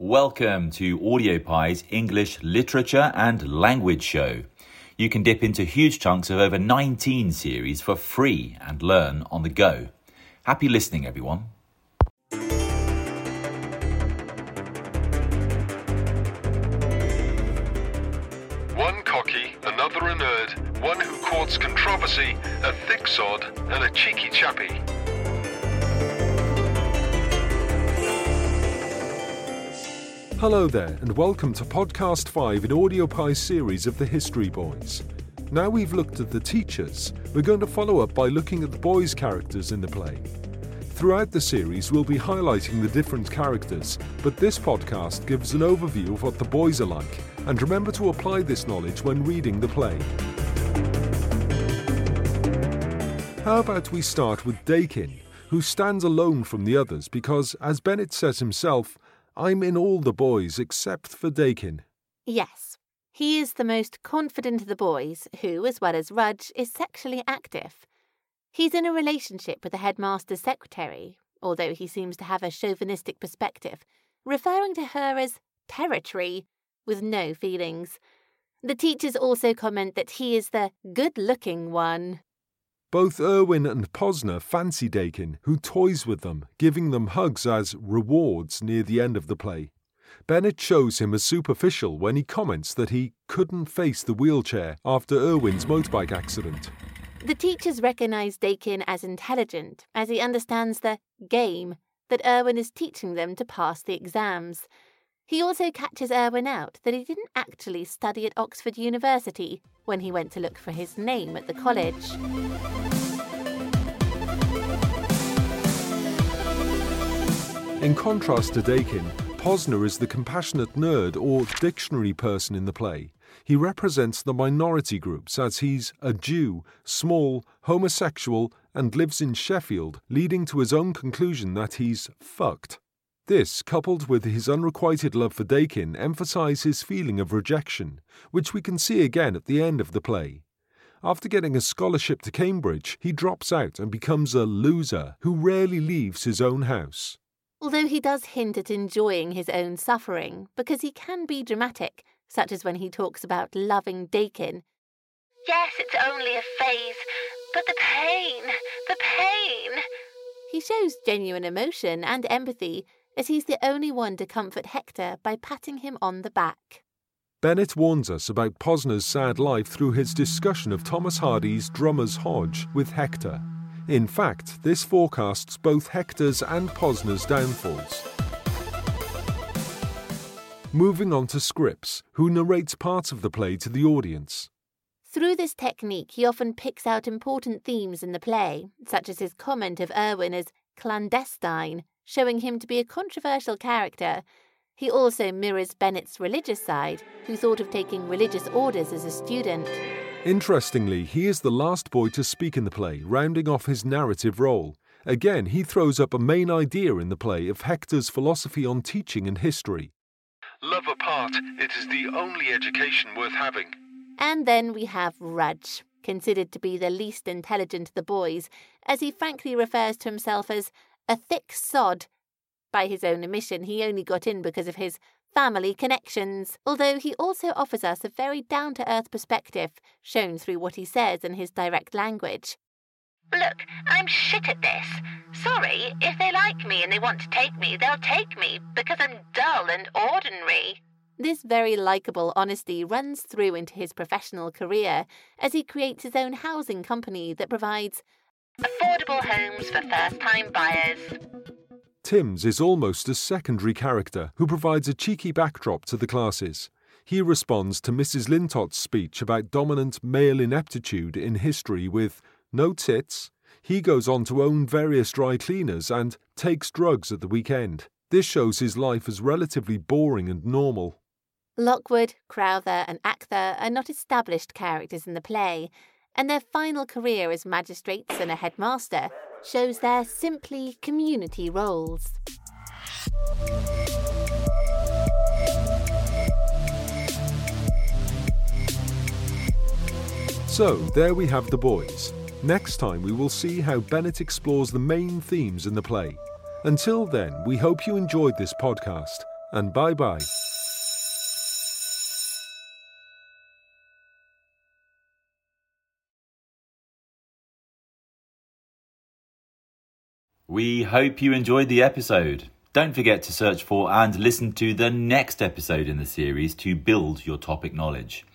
Welcome to Audiopi's English Literature and Language Show. You can dip into huge chunks of over 19 series for free and learn on the go. Happy listening, everyone. One cocky, another a nerd, one who courts controversy, a thick sod, and a cheeky chappy. Hello there, and welcome to Podcast 5 in Audiopi's series of the History Boys. Now we've looked at the teachers, we're going to follow up by looking at the boys' characters in the play. Throughout the series, we'll be highlighting the different characters, but this podcast gives an overview of what the boys are like, and remember to apply this knowledge when reading the play. How about we start with Dakin, who stands alone from the others because, as Bennett says himself, I'm in all the boys except for Dakin. Yes, he is the most confident of the boys who, as well as Rudge, is sexually active. He's in a relationship with the headmaster's secretary, although he seems to have a chauvinistic perspective, referring to her as territory, with no feelings. The teachers also comment that he is the good looking one. Both Irwin and Posner fancy Dakin, who toys with them, giving them hugs as rewards near the end of the play. Bennett shows him as superficial when he comments that he couldn't face the wheelchair after Irwin's motorbike accident. The teachers recognise Dakin as intelligent, as he understands the game that Irwin is teaching them to pass the exams. He also catches Irwin out that he didn't actually study at Oxford University when he went to look for his name at the college. In contrast to Dakin, Posner is the compassionate nerd or dictionary person in the play. He represents the minority groups as he's a Jew, small, homosexual, and lives in Sheffield, leading to his own conclusion that he's fucked. This, coupled with his unrequited love for Dakin, emphasize his feeling of rejection, which we can see again at the end of the play. After getting a scholarship to Cambridge, he drops out and becomes a loser who rarely leaves his own house. Although he does hint at enjoying his own suffering, because he can be dramatic, such as when he talks about loving Dakin. Yes, it's only a phase, but the pain, the pain. He shows genuine emotion and empathy, as he's the only one to comfort Hector by patting him on the back. Bennett warns us about Posner's sad life through his discussion of Thomas Hardy's Drummer's Hodge with Hector. In fact, this forecasts both Hector's and Posner's downfalls. Moving on to Scripps, who narrates parts of the play to the audience. Through this technique, he often picks out important themes in the play, such as his comment of Irwin as clandestine, showing him to be a controversial character. He also mirrors Bennett's religious side, who thought of taking religious orders as a student. Interestingly, he is the last boy to speak in the play, rounding off his narrative role. Again, he throws up a main idea in the play of Hector's philosophy on teaching and history. Love apart, it is the only education worth having. And then we have Rudge, considered to be the least intelligent of the boys, as he frankly refers to himself as a thick sod. By his own admission, he only got in because of his family connections, although he also offers us a very down to earth perspective, shown through what he says in his direct language. Look, I'm shit at this. Sorry, if they like me and they want to take me, they'll take me because I'm dull and ordinary. This very likeable honesty runs through into his professional career as he creates his own housing company that provides affordable homes for first time buyers. Timms is almost a secondary character who provides a cheeky backdrop to the classes. He responds to Mrs. Lintott's speech about dominant male ineptitude in history with no tits. He goes on to own various dry cleaners and takes drugs at the weekend. This shows his life as relatively boring and normal. Lockwood, Crowther, and Akthar are not established characters in the play, and their final career as magistrates and a headmaster shows their simply community roles. So, there we have the boys. Next time, we will see how Bennett explores the main themes in the play. Until then, we hope you enjoyed this podcast, and bye bye. We hope you enjoyed the episode. Don't forget to search for and listen to the next episode in the series to build your topic knowledge.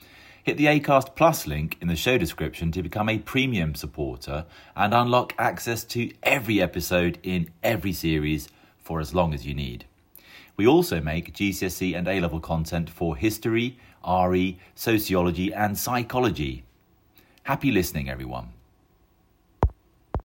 Hit the ACAST Plus link in the show description to become a premium supporter and unlock access to every episode in every series for as long as you need. We also make GCSE and A level content for history, RE, sociology, and psychology. Happy listening, everyone.